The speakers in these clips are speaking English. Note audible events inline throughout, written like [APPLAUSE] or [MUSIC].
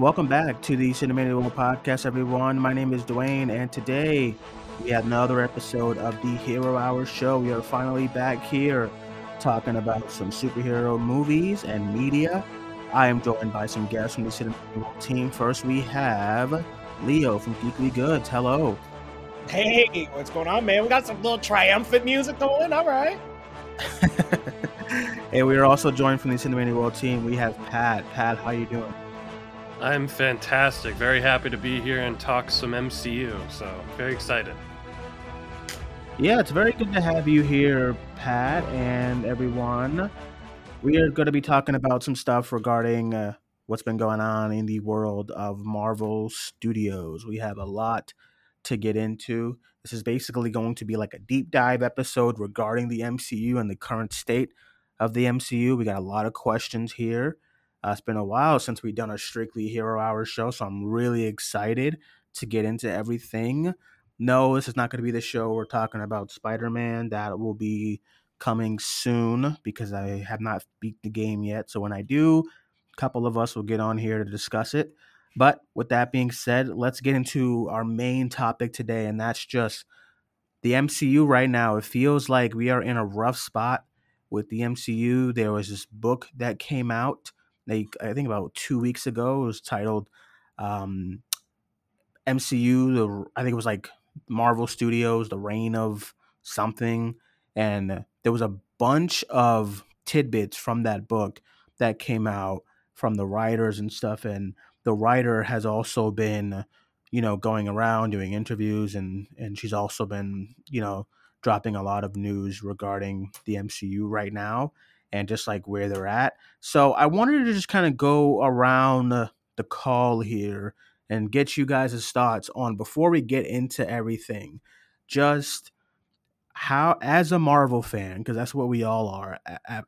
Welcome back to the Cinemania World Podcast, everyone. My name is Duane, and today we have another episode of the Hero Hour Show. We are finally back here talking about some superhero movies and media. I am joined by some guests from the Cinemania World team. First, we have Leo from Geekly Goods. Hello. Hey, what's going on, man? We got some little triumphant music going. All right. [LAUGHS] and we are also joined from the Cinemania World team. We have Pat. Pat, how you doing? I'm fantastic. Very happy to be here and talk some MCU. So very excited. Yeah, it's very good to have you here, Pat, and everyone. We are going to be talking about some stuff regarding uh, what's been going on in the world of Marvel Studios. We have a lot to get into. This is basically going to be like a deep dive episode regarding the MCU and the current state of the MCU. We got a lot of questions here. Uh, it's been a while since we've done a strictly Hero Hour show, so I'm really excited to get into everything. No, this is not going to be the show we're talking about Spider Man. That will be coming soon because I have not beat the game yet. So when I do, a couple of us will get on here to discuss it. But with that being said, let's get into our main topic today, and that's just the MCU right now. It feels like we are in a rough spot with the MCU. There was this book that came out, like I think about two weeks ago. It was titled um, MCU. The I think it was like Marvel Studios, The Reign of Something, and there was a bunch of tidbits from that book that came out from the writers and stuff, and the writer has also been, you know, going around doing interviews and and she's also been, you know, dropping a lot of news regarding the MCU right now and just like where they're at. So I wanted to just kind of go around the, the call here and get you guys' thoughts on before we get into everything, just how as a Marvel fan, because that's what we all are,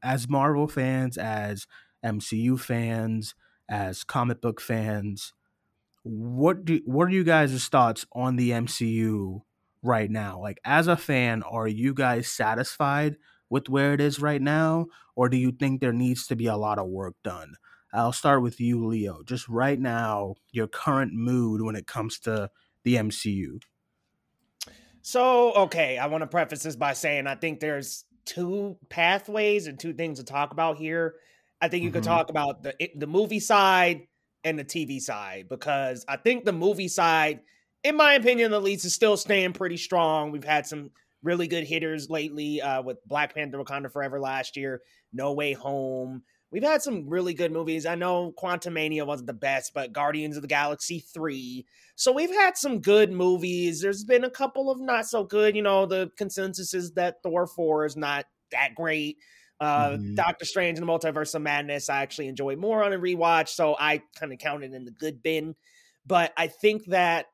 as Marvel fans, as MCU fans, as comic book fans, what do what are you guys' thoughts on the MCU right now? Like as a fan, are you guys satisfied with where it is right now, or do you think there needs to be a lot of work done? I'll start with you, Leo. Just right now, your current mood when it comes to the MCU. So, okay, I want to preface this by saying I think there's two pathways and two things to talk about here. I think you mm-hmm. could talk about the the movie side and the TV side because I think the movie side, in my opinion, at least, is still staying pretty strong. We've had some really good hitters lately uh, with Black Panther: Wakanda Forever last year, No Way Home. We've had some really good movies. I know Quantumania wasn't the best, but Guardians of the Galaxy 3. So we've had some good movies. There's been a couple of not so good. You know, the consensus is that Thor 4 is not that great. Uh, mm-hmm. Doctor Strange and the Multiverse of Madness, I actually enjoy more on a rewatch, so I kind of count it in the good bin. But I think that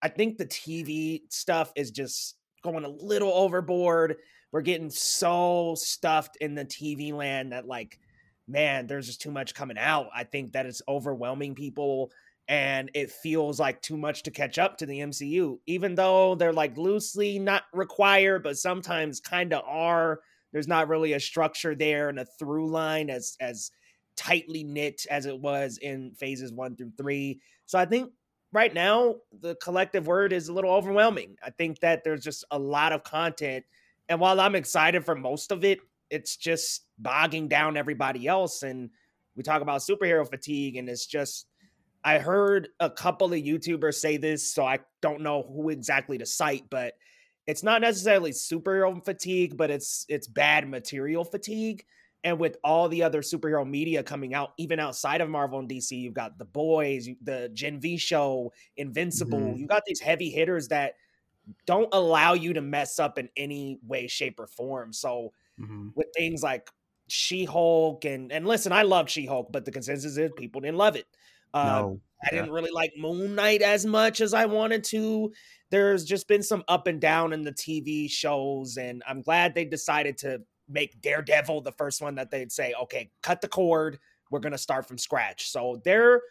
I think the TV stuff is just going a little overboard. We're getting so stuffed in the TV land that like, man, there's just too much coming out. I think that it's overwhelming people and it feels like too much to catch up to the MCU, even though they're like loosely not required, but sometimes kind of are there's not really a structure there and a through line as as tightly knit as it was in phases one through three. So I think right now the collective word is a little overwhelming. I think that there's just a lot of content. And while I'm excited for most of it, it's just bogging down everybody else. And we talk about superhero fatigue, and it's just I heard a couple of YouTubers say this, so I don't know who exactly to cite, but it's not necessarily superhero fatigue, but it's it's bad material fatigue. And with all the other superhero media coming out, even outside of Marvel and DC, you've got The Boys, the Gen V show, Invincible. Mm-hmm. You got these heavy hitters that don't allow you to mess up in any way, shape, or form. So mm-hmm. with things like She Hulk and and listen, I love She Hulk, but the consensus is people didn't love it. Uh, no. I didn't really like Moon Knight as much as I wanted to there's just been some up and down in the TV shows, and I'm glad they decided to make Daredevil the first one that they'd say, okay, cut the cord. We're going to start from scratch. So they're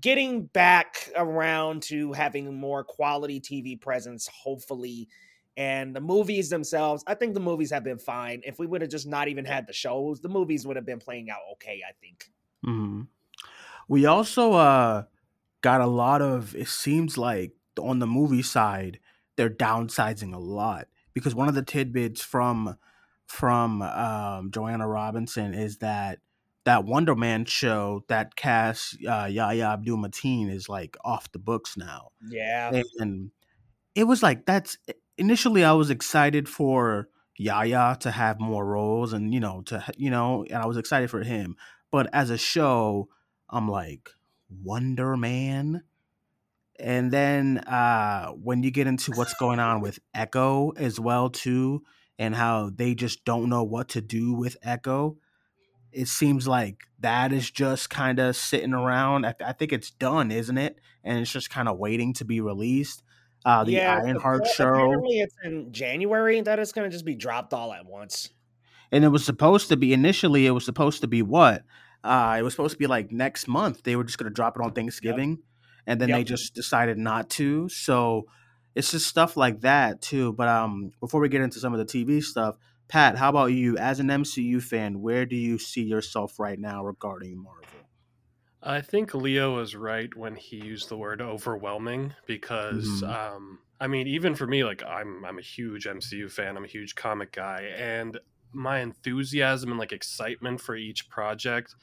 getting back around to having more quality TV presence, hopefully. And the movies themselves, I think the movies have been fine. If we would have just not even had the shows, the movies would have been playing out okay, I think. Mm-hmm. We also uh got a lot of it seems like on the movie side they're downsizing a lot because one of the tidbits from from um, Joanna Robinson is that that Wonder Man show that cast uh, Yahya Abdul Mateen is like off the books now. Yeah, and it was like that's initially I was excited for Yahya to have more roles and you know to you know and I was excited for him, but as a show, I'm like Wonder Man. And then uh, when you get into what's going on with Echo as well too, and how they just don't know what to do with Echo, it seems like that is just kind of sitting around. I, I, think it's done, isn't it? And it's just kind of waiting to be released. Uh, the yeah, Ironheart show. Apparently, it's in January that it's going to just be dropped all at once. And it was supposed to be initially. It was supposed to be what? Uh, it was supposed to be like next month. They were just going to drop it on Thanksgiving, yep. and then yep. they just decided not to. So it's just stuff like that too. But um, before we get into some of the TV stuff, Pat, how about you? As an MCU fan, where do you see yourself right now regarding Marvel? I think Leo was right when he used the word overwhelming because mm-hmm. um, I mean, even for me, like I'm I'm a huge MCU fan. I'm a huge comic guy, and my enthusiasm and like excitement for each project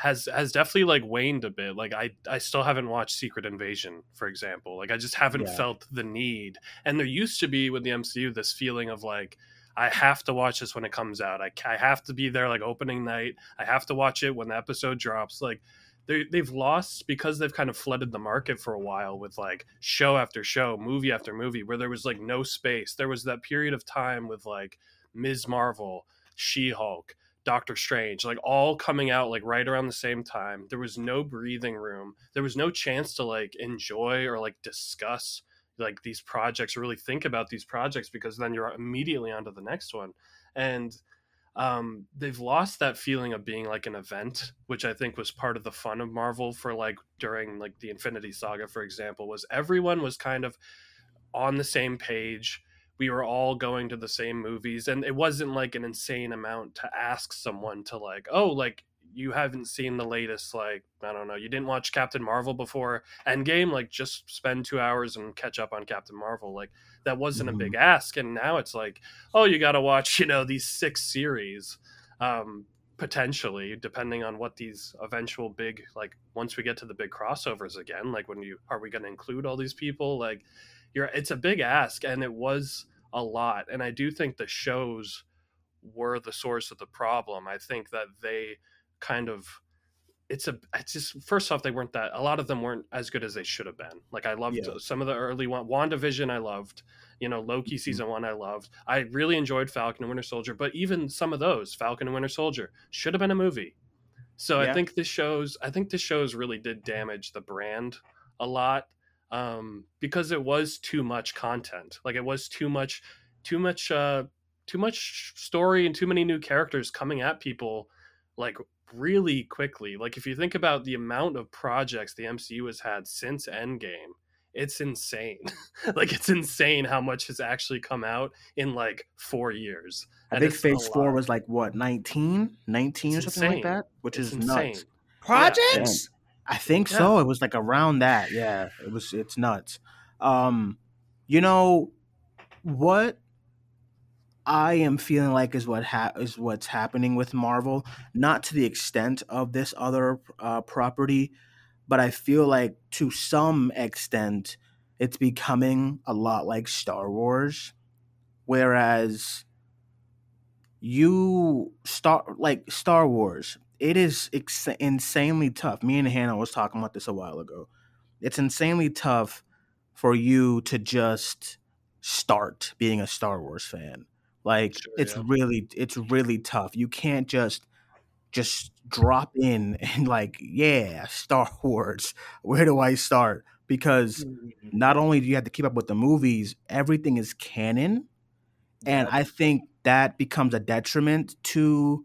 has has definitely like waned a bit. Like I I still haven't watched Secret Invasion, for example. Like I just haven't yeah. felt the need. And there used to be with the MCU this feeling of like I have to watch this when it comes out. I, I have to be there like opening night. I have to watch it when the episode drops. Like they they've lost because they've kind of flooded the market for a while with like show after show, movie after movie, where there was like no space. There was that period of time with like Ms. Marvel, She Hulk, Doctor Strange, like all coming out like right around the same time. There was no breathing room. There was no chance to like enjoy or like discuss like these projects or really think about these projects because then you're immediately onto the next one. And um, they've lost that feeling of being like an event, which I think was part of the fun of Marvel for like during like the Infinity Saga, for example, was everyone was kind of on the same page we were all going to the same movies and it wasn't like an insane amount to ask someone to like oh like you haven't seen the latest like i don't know you didn't watch captain marvel before endgame like just spend two hours and catch up on captain marvel like that wasn't mm-hmm. a big ask and now it's like oh you got to watch you know these six series um potentially depending on what these eventual big like once we get to the big crossovers again like when you are we going to include all these people like you're it's a big ask and it was a lot and i do think the shows were the source of the problem i think that they kind of it's a it's just first off they weren't that a lot of them weren't as good as they should have been like i loved yeah. some of the early one wandavision i loved you know loki mm-hmm. season one i loved i really enjoyed falcon and winter soldier but even some of those falcon and winter soldier should have been a movie so yeah. i think this shows i think this shows really did damage the brand a lot um, because it was too much content. Like it was too much, too much, uh, too much story and too many new characters coming at people, like really quickly. Like if you think about the amount of projects the MCU has had since Endgame, it's insane. [LAUGHS] like it's insane how much has actually come out in like four years. I think Phase Four was like what 19, 19 or something insane. like that, which it's is insane. nuts. Projects. Yeah. I think yeah. so. It was like around that. Yeah, it was. It's nuts. Um, you know what I am feeling like is what ha- is what's happening with Marvel. Not to the extent of this other uh, property, but I feel like to some extent it's becoming a lot like Star Wars, whereas you start like Star Wars it is ex- insanely tough. Me and Hannah was talking about this a while ago. It's insanely tough for you to just start being a Star Wars fan. Like sure, it's yeah. really it's really tough. You can't just just drop in [LAUGHS] and like, yeah, Star [LAUGHS] Wars. Where do I start? Because mm-hmm. not only do you have to keep up with the movies, everything is canon. And I think that becomes a detriment to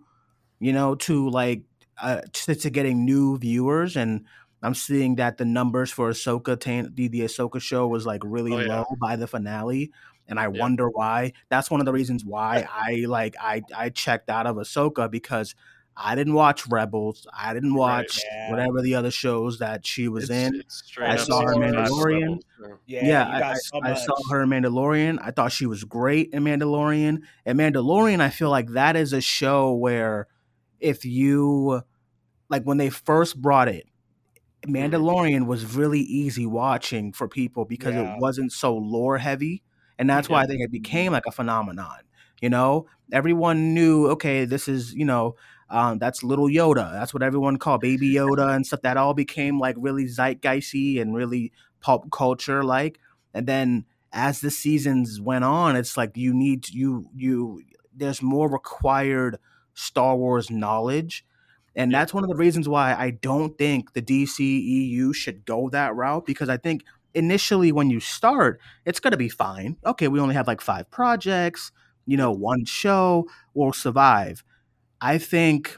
you know, to like uh, to, to, getting new viewers. And I'm seeing that the numbers for Ahsoka, the, the Ahsoka show was like really oh, yeah. low by the finale. And I yeah. wonder why. That's one of the reasons why [LAUGHS] I like I I checked out of Ahsoka because I didn't watch Rebels. I didn't watch Right, yeah. whatever the other shows that she was It's- in. it's I saw her Mandalorian. Yeah. Yeah, Yeah, I, got I- so I saw her Mandalorian. I thought she was great in Mandalorian. And Mandalorian, I feel like that is a show where if you like when they first brought it, Mandalorian was really easy watching for people because Yeah. it wasn't so lore heavy. And that's why I think it became like a phenomenon. You know, everyone knew, okay, this is, you know, um, that's little Yoda. That's what everyone called baby [LAUGHS] Yoda and stuff. That all became like really zeitgeisty and really pop culture like. And then as the seasons went on, it's like you need you you there's more required Star Wars knowledge. And that's one of the reasons why I don't think the DCEU should go that route because I think initially when you start, it's going to be fine. Okay, we only have like five projects, you know, one show will survive. I think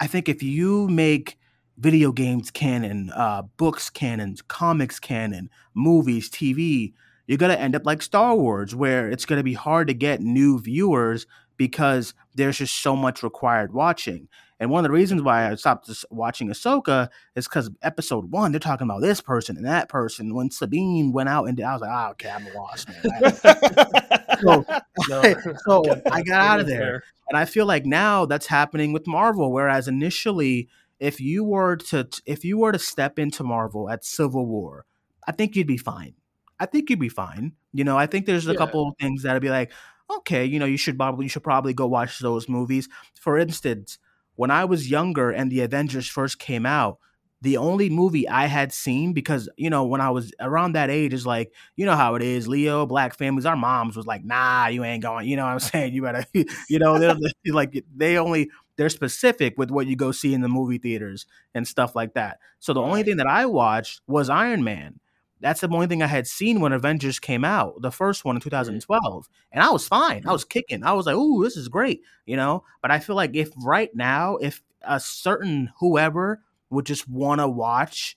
I think if you make video games canon, uh, books canon, comics canon, movies, TV, you're gonna end up like Star Wars, where it's gonna be hard to get new viewers because there's just so much required watching. And one of the reasons why I stopped watching Ahsoka is because episode one, they're talking about this person and that person. When Sabine went out and did, I was like, oh, okay, I'm lost, [LAUGHS] so, No. [LAUGHS] so [LAUGHS] I got out of there. And I feel like now that's happening with Marvel. Whereas initially, if you were to if you were to step into Marvel at Civil War, I think you'd be fine. I think you'd be fine. You know, I think there's a Yeah. couple of things that'd be like, okay, you know, you should probably you should probably go watch those movies. For instance, when I was younger and the Avengers first came out, the only movie I had seen because you know when I was around that age is like you know how it is Leo black families our moms was like nah you ain't going you know what I'm [LAUGHS] saying? You better you know they're they're [LAUGHS] like they only they're specific with what you go see in the movie theaters and stuff like that. So the only thing that I watched was Iron Man that's the only thing I had seen when Avengers came out the first one in mm-hmm. 2012 and I was fine I mm-hmm. was kicking I was like ooh this is great you know but I feel like if right now if a certain whoever would just want to watch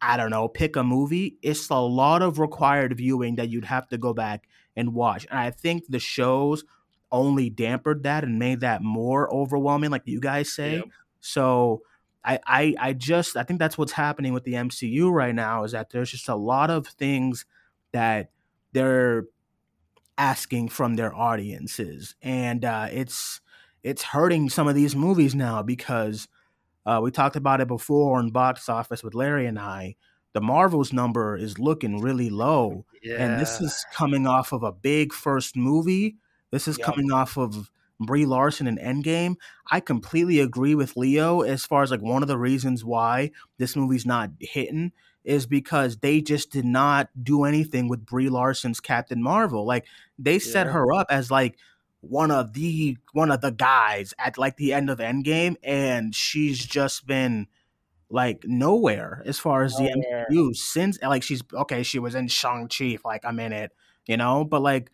I don't know, pick a movie, it's a lot of required viewing that you'd have to go back and watch. And I think the shows only dampered that and made that more overwhelming, like you guys say. Yep. So I, I I just I think that's what's happening with the MCU right now is that there's just a lot of things that they're asking from their audiences. And uh, it's it's hurting some of these movies now because uh, we talked about it before on box office with Larry and I. The Marvels number is looking really low, and this is coming off of a big first movie. This is Yep. coming off of Brie Larson and Endgame. I completely agree with Leo as far as like one of the reasons why this movie's not hitting is because they just did not do anything with Brie Larson's Captain Marvel. Like they set Yeah. her up as like one of the one of the guys at like the end of Endgame, and she's just been like nowhere as far as the Nowhere. MCU since like she's okay, she was in Shang-Chi, like I'm in it, you know, but like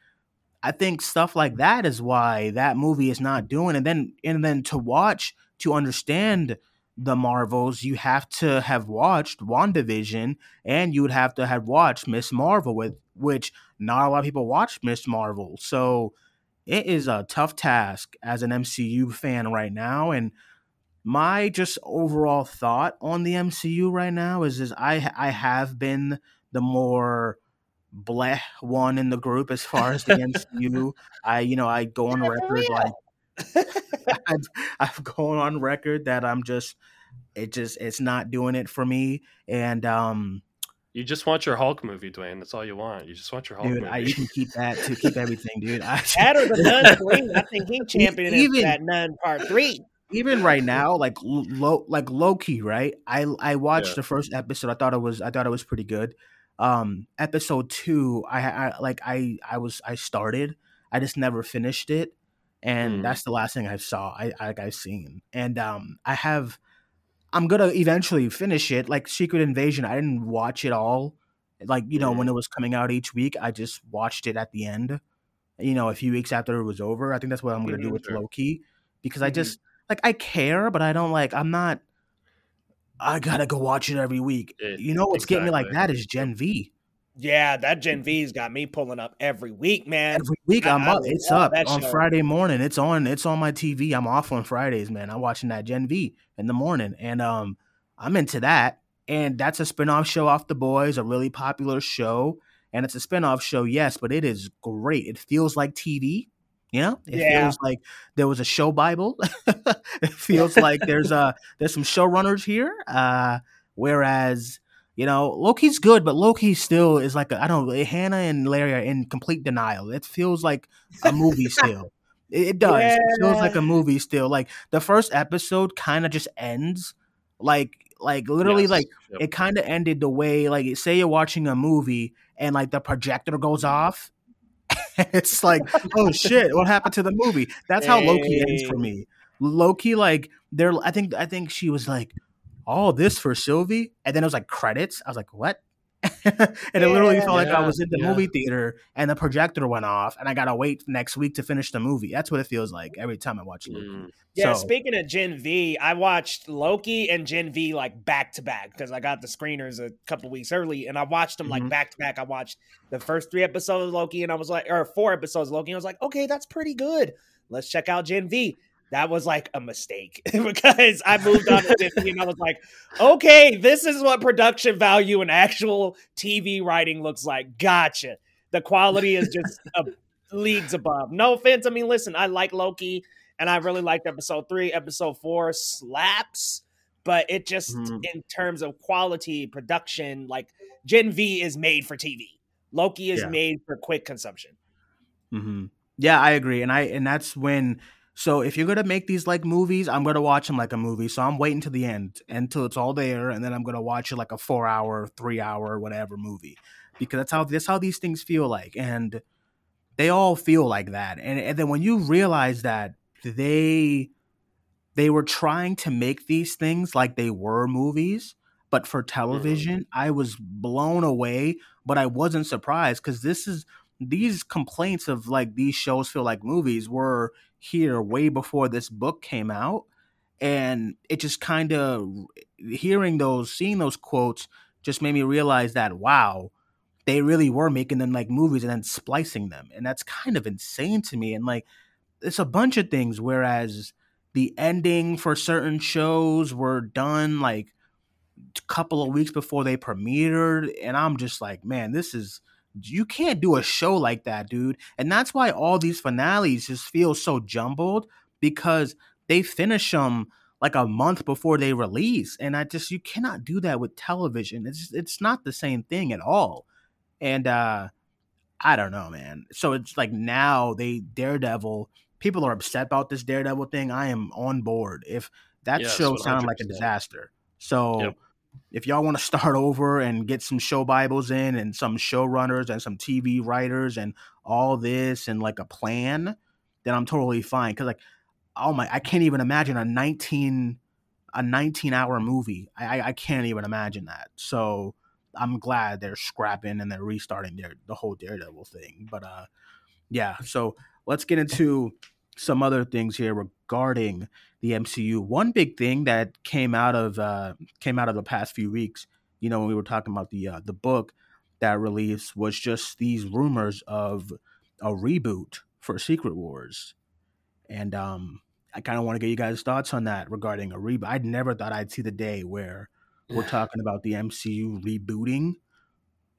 I think stuff like that is why that movie is not doing and then and then to watch to understand the Marvels, you have to have watched WandaVision and you would have to have watched Miss Marvel with which not a lot of people watch Miss Marvel. So it is a tough task as an MCU fan right now and my just overall thought on the MCU right now is is I I have been the more bleh one in the group as far as the MCU. [LAUGHS] I you know I go on Yeah, record real. like [LAUGHS] I've, I've gone on record that I'm just it just it's not doing it for me and um You just want your Hulk movie, Duane. That's all you want. You just want your Hulk dude movie. I, you can keep that to keep everything dude I, [LAUGHS] That or the Nun Three. I think he championed Even- that Nun Part Three. even right now, like low, like low key, right? I I watched Yeah. the first episode. I thought it was I thought it was pretty good. Um, episode two, I, I like I I was I started. I just never finished it, and Mm. that's the last thing I saw. I I I've seen, and um, I have. I'm gonna eventually finish it. Like Secret Invasion, I didn't watch it all. Like you know when it was coming out each week, I just watched it at the end. You know, a few weeks after it was over. I think that's what I'm gonna do Mhm, with. Loki because I Mhm. just like I care, but I don't like. I'm not. I gotta go watch it every week. It- you know what's getting me like that is Gen V. Yeah, that Gen V's got me pulling up every week, man. Every week I'm up. It's up on show. Friday morning. It's on. It's on my TV. I'm off on Fridays, man. I'm watching that Gen V in the morning, and um, I'm into that. And that's a spinoff show off the boys, a really popular show, and it's a spinoff show, yes, but it is great. It feels like TV. You know, it yeah. feels like there was a show Bible. [LAUGHS] it [LAUGHS] feels like there's a there's some showrunners here. Uh, whereas you know, Loki's good, but Loki still is like I don't know. Hannah and Larry are in complete denial. It feels like a movie still. It, it does. Yeah. It feels like a movie still. Like the first episode kind of just ends. Like like literally yes. like yep. it kind of ended the way like say you're watching a movie and like the projector goes off. [LAUGHS] it's like oh shit, what happened to the movie? That's how Loki ends for me. Loki like there. I think I think she was like all this for Sylvie, and then it was like credits. I was like, what? [LAUGHS] and it literally felt like I was in the yeah. movie theater and the projector went off, and I gotta wait next week to finish the movie. That's what it feels like every time I watch Loki. Mm. Yeah, so, speaking of Gen V, I watched Loki and Gen V like back to back because I got the screeners a couple weeks early, and I watched them like back to back. I watched the first three episodes of Loki, and I was like, or four episodes of Loki, and I was like, okay, that's pretty good. Let's check out Gen V that was like a mistake [LAUGHS] because I moved on to Disney and I was like, okay, this is what production value and actual TV writing looks like. Gotcha. The quality is just a, leagues above. No offense. I mean, listen, I like Loki and I really liked episode three. Episode four slaps, but it just, mm-hmm. in terms of quality, production, like Gen V is made for TV. Loki is yeah. made for quick consumption. Mm-hmm. Yeah, I agree. And I, and that's when, so if you're gonna make these like movies, I'm gonna watch them like a movie. So I'm waiting to the end until it's all there, and then I'm gonna watch it like a four hour, three hour, whatever movie, because that's how that's how these things feel like, and they all feel like that. And and then when you realize that they they were trying to make these things like they were movies, but for television, mm-hmm. I was blown away, but I wasn't surprised because this is these complaints of like these shows feel like movies were here way before this book came out and it just kind of hearing those seeing those quotes just made me realize that wow they really were making them like movies and then splicing them and that's kind of insane to me and like it's a bunch of things whereas the ending for certain shows were done like a couple of weeks before they premiered and i'm just like man this is you can't do a show like that, dude. And that's why all these finales just feel so jumbled because they finish them like a month before they release. And I just you cannot do that with television. It's it's not the same thing at all. And uh I don't know, man. So it's like now they Daredevil, people are upset about this Daredevil thing. I am on board. If that yes, show sounded like a disaster. So yep if y'all want to start over and get some show bibles in and some showrunners and some TV writers and all this and like a plan, then I'm totally fine. Cause like, oh my, I can't even imagine a 19 a 19 hour movie. I I can't even imagine that. So I'm glad they're scrapping and they're restarting their the whole Daredevil thing. But uh, yeah. So let's get into some other things here regarding the MCU. One big thing that came out of uh, came out of the past few weeks, you know, when we were talking about the uh, the book that released, was just these rumors of a reboot for Secret Wars, and um, I kind of want to get you guys' thoughts on that regarding a reboot. I never thought I'd see the day where we're [SIGHS] talking about the MCU rebooting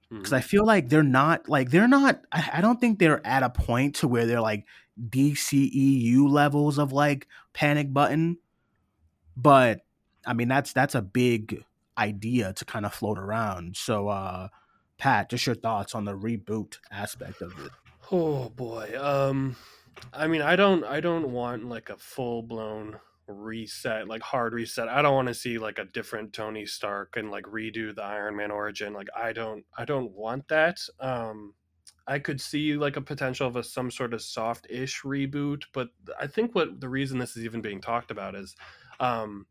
because I mm-hmm. feel like they're not like they're not. I, I don't think they're at a point to where they're like DCEU levels of like panic button, but I mean that's that's a big idea to kind of float around. So, uh, Pat, just your thoughts on the reboot aspect of it. Oh boy, um, I mean, I don't, I don't want like a full blown reset, like hard reset. I don't want to see like a different Tony Stark and like redo the Iron Man origin. Like I don't I don't want that. Um I could see like a potential of a some sort of soft-ish reboot, but I think what the reason this is even being talked about is um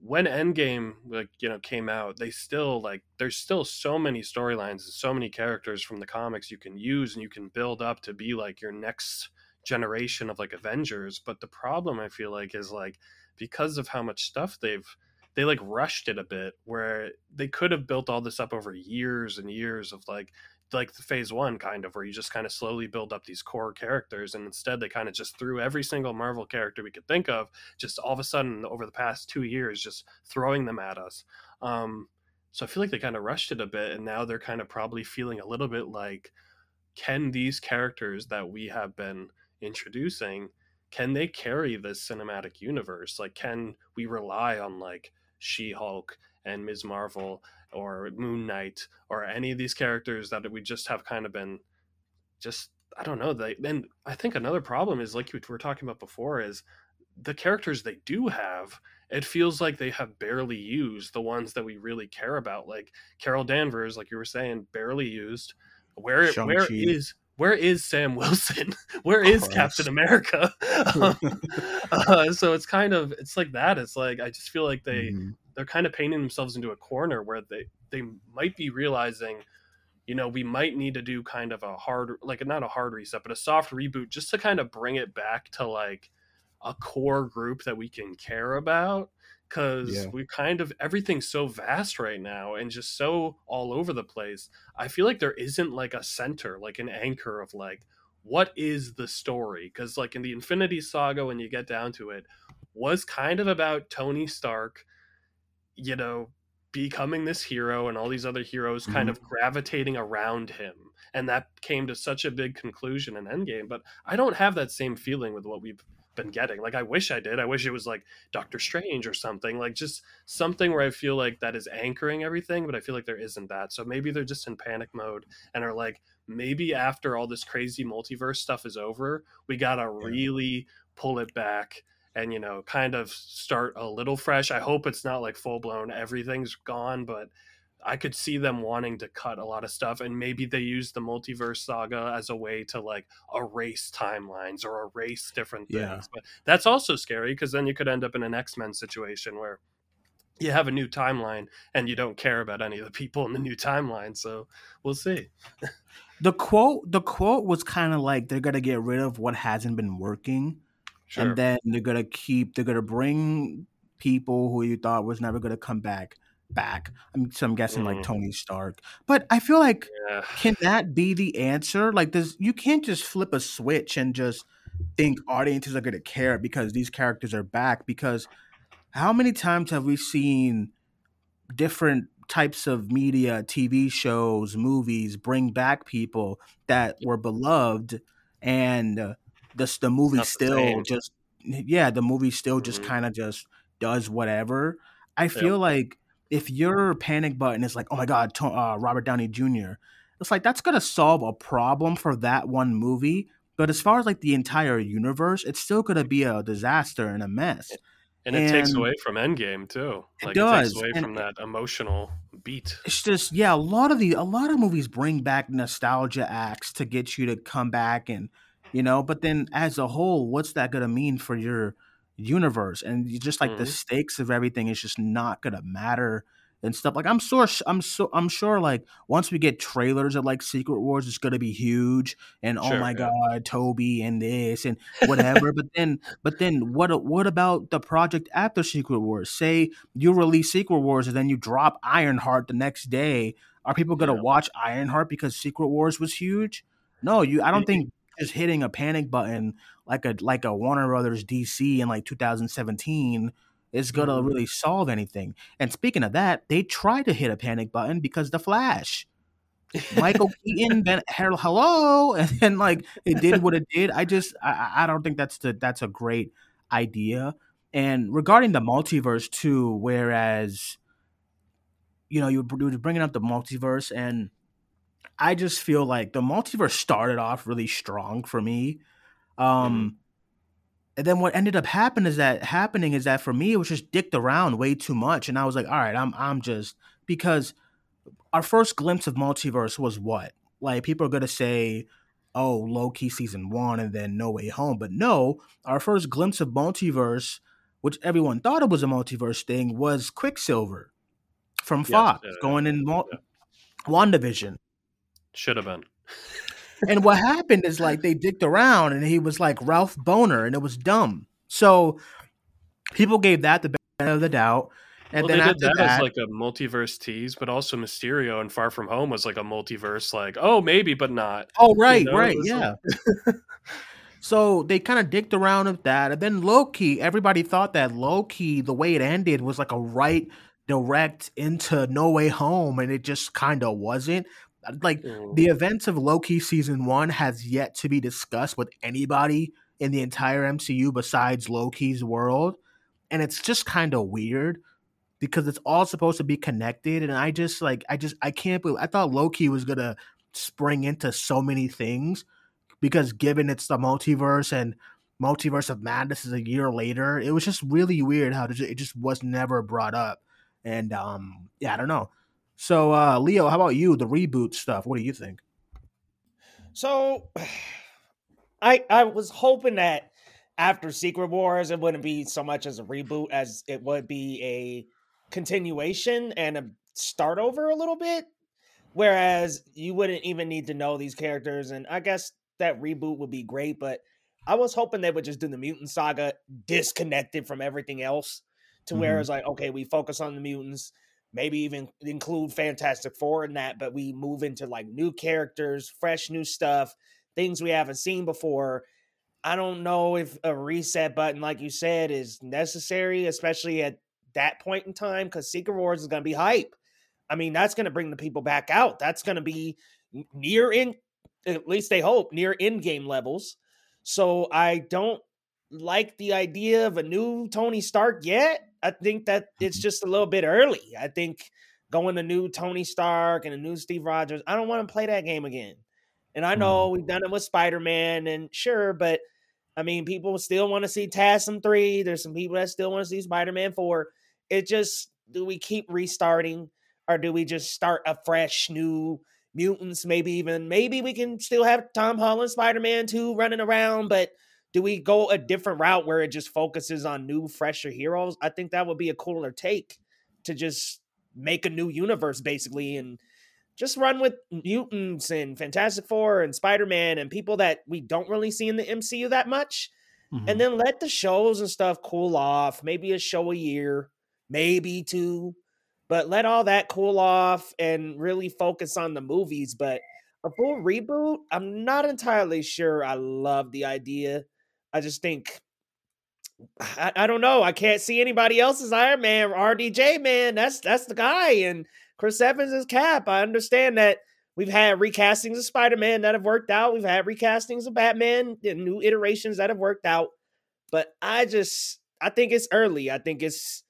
when Endgame like you know came out, they still like there's still so many storylines and so many characters from the comics you can use and you can build up to be like your next generation of like Avengers. But the problem I feel like is like because of how much stuff they've they like rushed it a bit where they could have built all this up over years and years of like like the phase one kind of where you just kind of slowly build up these core characters and instead they kind of just threw every single marvel character we could think of just all of a sudden over the past two years just throwing them at us. Um, so i feel like they kind of rushed it a bit and now they're kind of probably feeling a little bit like can these characters that we have been introducing can they carry this cinematic universe? Like can we rely on like she-hulk and ms. Marvel or Moon Knight or any of these characters that we just have kind of been just I don't know. They and I think another problem is like we were talking about before is the characters they do have. It feels like they have barely used the ones that we really care about, like Carol Danvers, like you were saying, barely used. Where Shang-Chi. where is where is Sam Wilson? [LAUGHS] Where is Captain America? [LAUGHS] [LAUGHS] uh, so it's kind of it's like that. It's like I just feel like they mm-hmm they're kind of painting themselves into a corner where they they might be realizing you know we might need to do kind of a hard like not a hard reset but a soft reboot just to kind of bring it back to like a core group that we can care about because yeah. we kind of everything's so vast right now and just so all over the place i feel like there isn't like a center like an anchor of like what is the story because like in the infinity saga when you get down to it was kind of about tony stark you know, becoming this hero and all these other heroes mm-hmm. kind of gravitating around him. And that came to such a big conclusion in Endgame. But I don't have that same feeling with what we've been getting. Like I wish I did. I wish it was like Doctor Strange or something. Like just something where I feel like that is anchoring everything, but I feel like there isn't that. So maybe they're just in panic mode and are like, maybe after all this crazy multiverse stuff is over, we gotta really pull it back and you know kind of start a little fresh i hope it's not like full blown everything's gone but i could see them wanting to cut a lot of stuff and maybe they use the multiverse saga as a way to like erase timelines or erase different things yeah. but that's also scary because then you could end up in an x-men situation where you have a new timeline and you don't care about any of the people in the new timeline so we'll see [LAUGHS] the quote the quote was kind of like they're gonna get rid of what hasn't been working Sure. And then they're gonna keep they're gonna bring people who you thought was never gonna come back back. I'm so I'm guessing mm. like Tony Stark. But I feel like yeah. can that be the answer? Like this you can't just flip a switch and just think audiences are gonna care because these characters are back because how many times have we seen different types of media, TV shows, movies bring back people that were beloved and the the movie still the just yeah, the movie still mm-hmm. just kind of just does whatever. I feel like if your panic button is like, oh my god, uh, Robert Downey Jr., it's like that's gonna solve a problem for that one movie. But as far as like the entire universe, it's still gonna be a disaster and a mess. And it takes away from Endgame too. Like it, does. it takes away and from that emotional beat. It's just yeah, a lot of the a lot of movies bring back nostalgia acts to get you to come back and you know but then as a whole what's that going to mean for your universe and just like mm-hmm. the stakes of everything is just not going to matter and stuff like i'm sure i'm so i'm sure like once we get trailers of like secret wars it's going to be huge and oh sure, oh my yeah. god toby and this and [LAUGHS] whatever but then but then what what about the project after secret wars say you release secret wars and then you drop ironheart the next day are people going to yeah. watch ironheart because secret wars was huge no you i don't think just hitting a panic button like a like a Warner Brothers DC in like 2017 is gonna mm-hmm. really solve anything. And speaking of that, they tried to hit a panic button because the Flash. Michael [LAUGHS] Keaton, then hello, [LAUGHS] and then like it did what it did. I just I, I don't think that's the that's a great idea. And regarding the multiverse too, whereas you know you were bringing up the multiverse and I just feel like the multiverse started off really strong for me. Um, mm-hmm. And then what ended up happening is that happening is that for me it was just dicked around way too much, and I was like, all right, I'm I'm just because our first glimpse of multiverse was what like people are gonna say, oh, Loki season one and then No Way Home, but no, our first glimpse of multiverse, which everyone thought it was a multiverse thing, was Quicksilver from Fox going in yeah. WandaVision. Should have been. and what happened is like they dicked around and he was like Ralph Bohner and it was dumb. So people gave that the benefit of the doubt. And well, then they did that, that, as like a multiverse tease, but also Mysterio and Far From Home was like a multiverse, like oh maybe but not. Oh right, you know? right, yeah. Like... [LAUGHS] so they kind of dicked around with that, and then Loki. Everybody thought that Loki, the way it ended, was like a right direct into No Way Home, and it just kind of wasn't. Like mm. the events of Loki season one has yet to be discussed with anybody in the entire MCU besides Loki's world, and it's just kind of weird because it's all supposed to be connected and i just like i just i can't believe i thought loki was gonna spring into so many things because given it's the multiverse and multiverse of madness is a year later it was just really weird how it just was never brought up and um yeah i don't know so uh leo how about you the reboot stuff what do you think so [SIGHS] i i was hoping that after secret wars it wouldn't be so much as a reboot as it would be a continuation and a start over a little bit. Whereas you wouldn't even need to know these characters, and I guess that reboot would be great, but I was hoping they would just do the mutant saga disconnected from everything else to mm-hmm. where it's like, okay, we focus on the mutants, maybe even include Fantastic Four in that, but we move into like new characters, fresh new stuff, things we haven't seen before. I don't know if a reset button, like you said, is necessary, especially at that point in time because Secret Wars is going to be hype. I mean, that's going to bring the people back out. That's going to be near in, at least they hope, near Endgame levels. So I don't like the idea of a new Tony Stark yet. I think that it's [LAUGHS] just a little bit early. I think going to new Tony Stark and a new Steve Rogers, I don't want to play that game again. And I know mm-hmm. we've done it with Spider Man, and sure, but I mean, people still want to see TASM 3. There's some people that still want to see Spider Man 4 it just do we keep restarting or do we just start a fresh new mutants maybe even maybe we can still have tom holland spider-man 2 running around but do we go a different route where it just focuses on new fresher heroes i think that would be a cooler take to just make a new universe basically and just run with mutants and fantastic four and spider-man and people that we don't really see in the mcu that much mm-hmm. and then let the shows and stuff cool off maybe a show a year maybe two, but let all that cool off and really focus on the movies. But a full reboot, I'm not entirely sure I love the idea. I just think I, I, don't know. I can't see anybody else's Iron Man. RDJ man, that's that's the guy, and Chris Evans is Cap. I understand that we've had recastings of Spider Man that have worked out. We've had recastings of Batman and new iterations that have worked out. But I just I think it's early. I think it's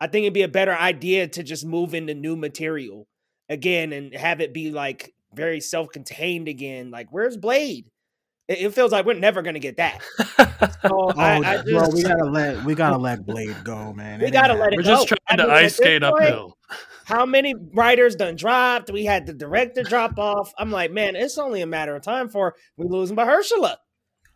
I think it'd be a better idea to just move into new material again and have it be like very self-contained again. Like, where's Blade? It, it feels like we're never gonna get that. So [LAUGHS] oh, I, I just, bro, we gotta let we gotta let Blade go, man. We gotta let it we're go. We're just trying I to ice skate point, uphill. How many writers done dropped? We had the director drop off. I'm like, man, it's only a matter of time for we losing Mahershala.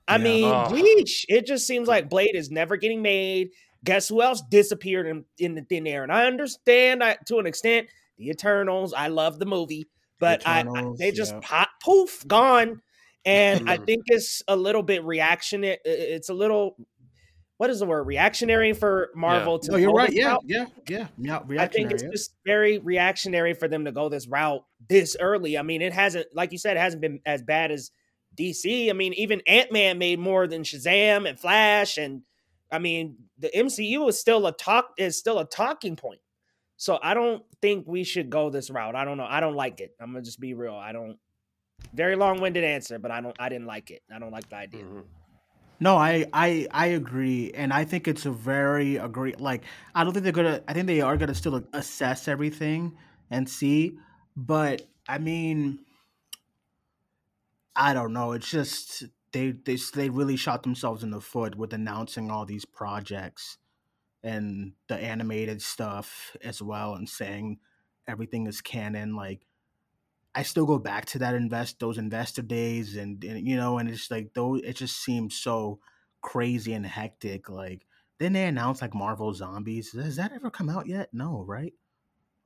I yeah. mean, oh. geez, it just seems like Blade is never getting made. Guess who else disappeared in, in the thin air? And I understand I, to an extent the Eternals. I love the movie, but I, I, they just yeah. pop poof gone. And I mm-hmm. think it's a little bit reactionary. It's a little what is the word reactionary for Marvel yeah. to. Oh, you're right. Yeah, yeah, yeah, yeah. I think it's yeah. just very reactionary for them to go this route this early. I mean, it hasn't, like you said, it hasn't been as bad as DC. I mean, even Ant Man made more than Shazam and Flash and I mean, the MCU is still a talk is still a talking point. So I don't think we should go this route. I don't know. I don't like it. I'm gonna just be real. I don't. Very long-winded answer, but I don't. I didn't like it. I don't like the idea. Mm-hmm. No, I, I I agree, and I think it's a very agree. Like I don't think they're gonna. I think they are gonna still assess everything and see. But I mean, I don't know. It's just they they they really shot themselves in the foot with announcing all these projects and the animated stuff as well and saying everything is canon like I still go back to that invest those investor days and, and you know and it's like though it just seems so crazy and hectic like then they announced like Marvel Zombies has that ever come out yet no right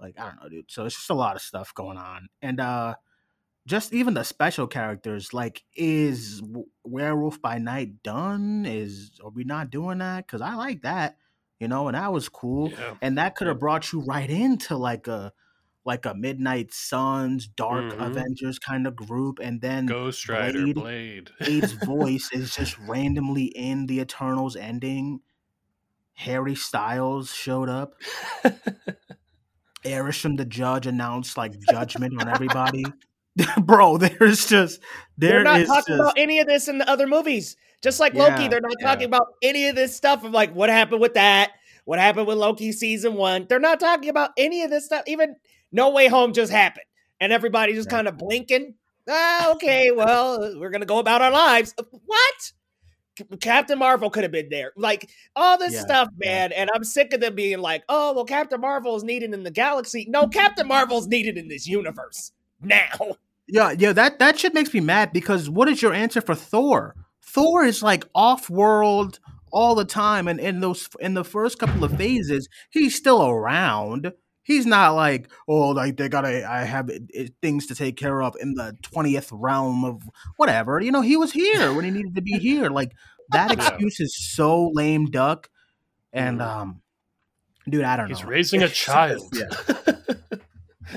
like I don't know dude so it's just a lot of stuff going on and uh just even the special characters like is werewolf by night done is are we not doing that because i like that you know, and that was cool. Yeah. And that could have brought you right into like a like a Midnight Suns, Dark Mhm. Avengers kind of group, and then Ghost Rider, Blade. Blade. Abe's [LAUGHS] voice is just randomly in the Eternals ending. Harry Styles showed up. [LAUGHS] Arishem the judge announced like judgment on everybody. [LAUGHS] Bro, there's just They're not is talking just about any of this in the other movies. Just like Loki, they're not yeah. talking about any of this stuff of like what happened with that, what happened with Loki season one. They're not talking about any of this stuff. Even No Way Home just happened, and everybody just kind of blinking. Ah, okay, well, we're gonna go about our lives. What? Captain Marvel could have been there. Like all this Yeah, stuff, yeah. man. And I'm sick of them being like, oh, well, Captain Marvel is needed in the galaxy. No, Captain Marvel's needed in this universe now. Yeah, yeah, that that shit makes me mad because what is your answer for Thor? Thor is like off world all the time, and in those in the first couple of phases, he's still around. He's not like oh, like they gotta I have it- it- things to take care of in the twentieth realm of whatever. You know, he was here when he [LAUGHS] needed to be here. Like that excuse is so lame, duck. And Mhm. um, dude, I don't He's know. He's raising a child. Yeah. [LAUGHS]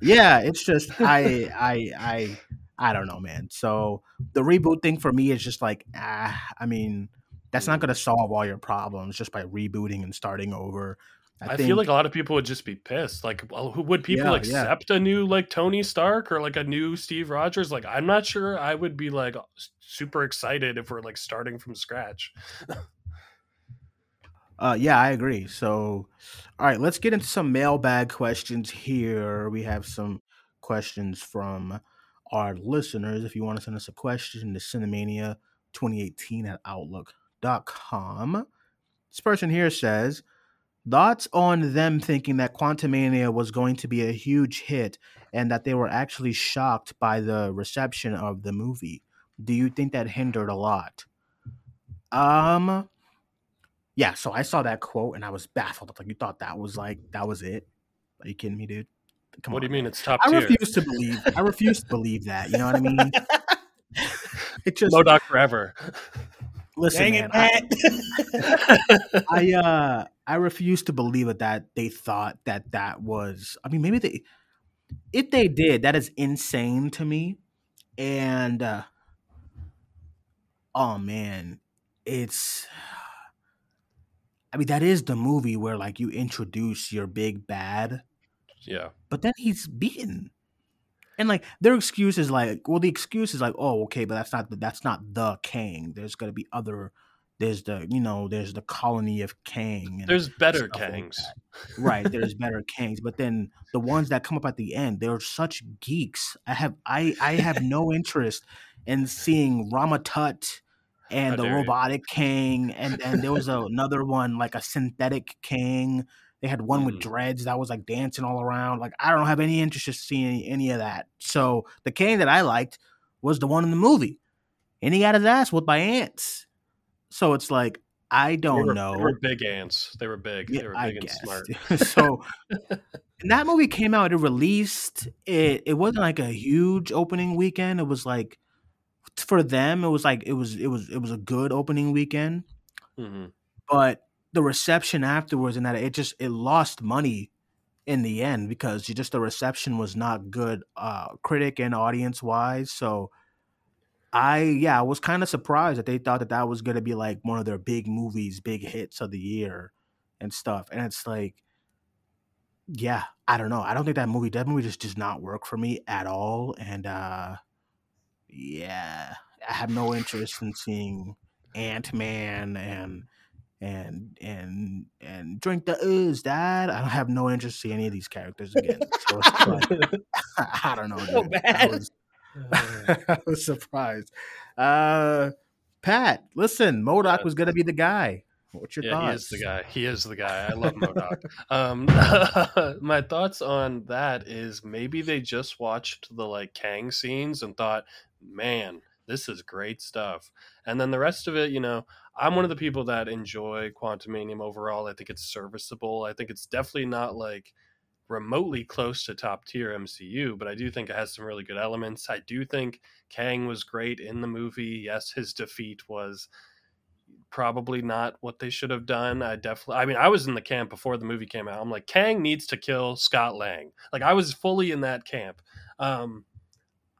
yeah it's just i i i i don't know man so the reboot thing for me is just like ah i mean that's not going to solve all your problems just by rebooting and starting over I, i, think, feel like a lot of people would just be pissed. Like, would people Yeah, yeah. accept a new like Tony Stark or like a new Steve Rogers? Like, I'm not sure. I would be like super excited if we're like starting from scratch. uh yeah i agree so all right let's get into some mailbag questions here we have some questions from our listeners if you want to send us a question to cinemania 2018 at outlook.com this person here says thoughts on them thinking that quantumania was going to be a huge hit and that they were actually shocked by the reception of the movie do you think that hindered a lot um yeah so i saw that quote and i was baffled like you thought that was like that was it are you kidding me dude Come what do you mean it's top I tier? refuse to believe. I refuse to believe that. You know what I mean? [LAUGHS] It just MODOK forever. listen, Dang man. it, I, [LAUGHS] I uh I refuse to believe it that they thought that that was. I mean, maybe they. If they did, that is insane to me. And uh, oh man, it's. I mean, that is the movie where like you introduce your big bad, yeah. but then he's beaten. And like their excuse is like, well, the excuse is like, oh, okay, but that's not the, that's not the Kang. There's gonna be other. There's the you know there's the colony of Kang. There's better stuff like right. [LAUGHS] There's better Kangs, but then the ones that come up at the end, they're such geeks. I have I I have no interest in seeing Rama-Tut How and the dare you. robotic Kang, and and there was a, [LAUGHS] another one like a synthetic Kang. They had one with Mm. dreads that was like dancing all around. Like I don't have any interest in seeing any, any of that. So the Kang that I liked was the one in the movie, and he got his ass whipped by ants. So it's like I don't were, know. They were big ants. They were big. Yeah, they were I big and guess. smart. [LAUGHS] so and that movie came out. It released. It it wasn't like a huge opening weekend. It was like for them. It was like it was it was it was a good opening weekend. hmm But the reception afterwards and that it just it lost money in the end because just the reception was not good, uh, critic and audience wise. So. I yeah, I was kind of surprised that they thought that that was gonna be like one of their big movies, big hits of the year, and stuff. And it's like, yeah, I don't know. I don't think that movie that movie just does not work for me at all. And uh yeah, I have no interest in seeing Ant Man and and and and drink the ooze, Dad. I don't have no interest in any of these characters again. So [LAUGHS] like, [LAUGHS] I don't know. So dude. bad. I was, [LAUGHS] I was surprised. Uh Pat, listen, MODOK was gonna be the guy. What's your yeah, thoughts? he is the guy. He is the guy. I love MODOK. [LAUGHS] um, [LAUGHS] my thoughts on that is maybe they just watched the like Kang scenes and thought, man, this is great stuff. And then the rest of it, you know, I'm one of the people that enjoy Quantumania overall. I think it's serviceable. I think it's definitely not like remotely close to top tier MCU, but I do think it has some really good elements. I do think Kang was great in the movie. Yes, his defeat was probably not what they should have done. I definitely, I mean, I was in the camp before the movie came out. I'm like, Kang needs to kill Scott Lang. Like, I was fully in that camp. Um,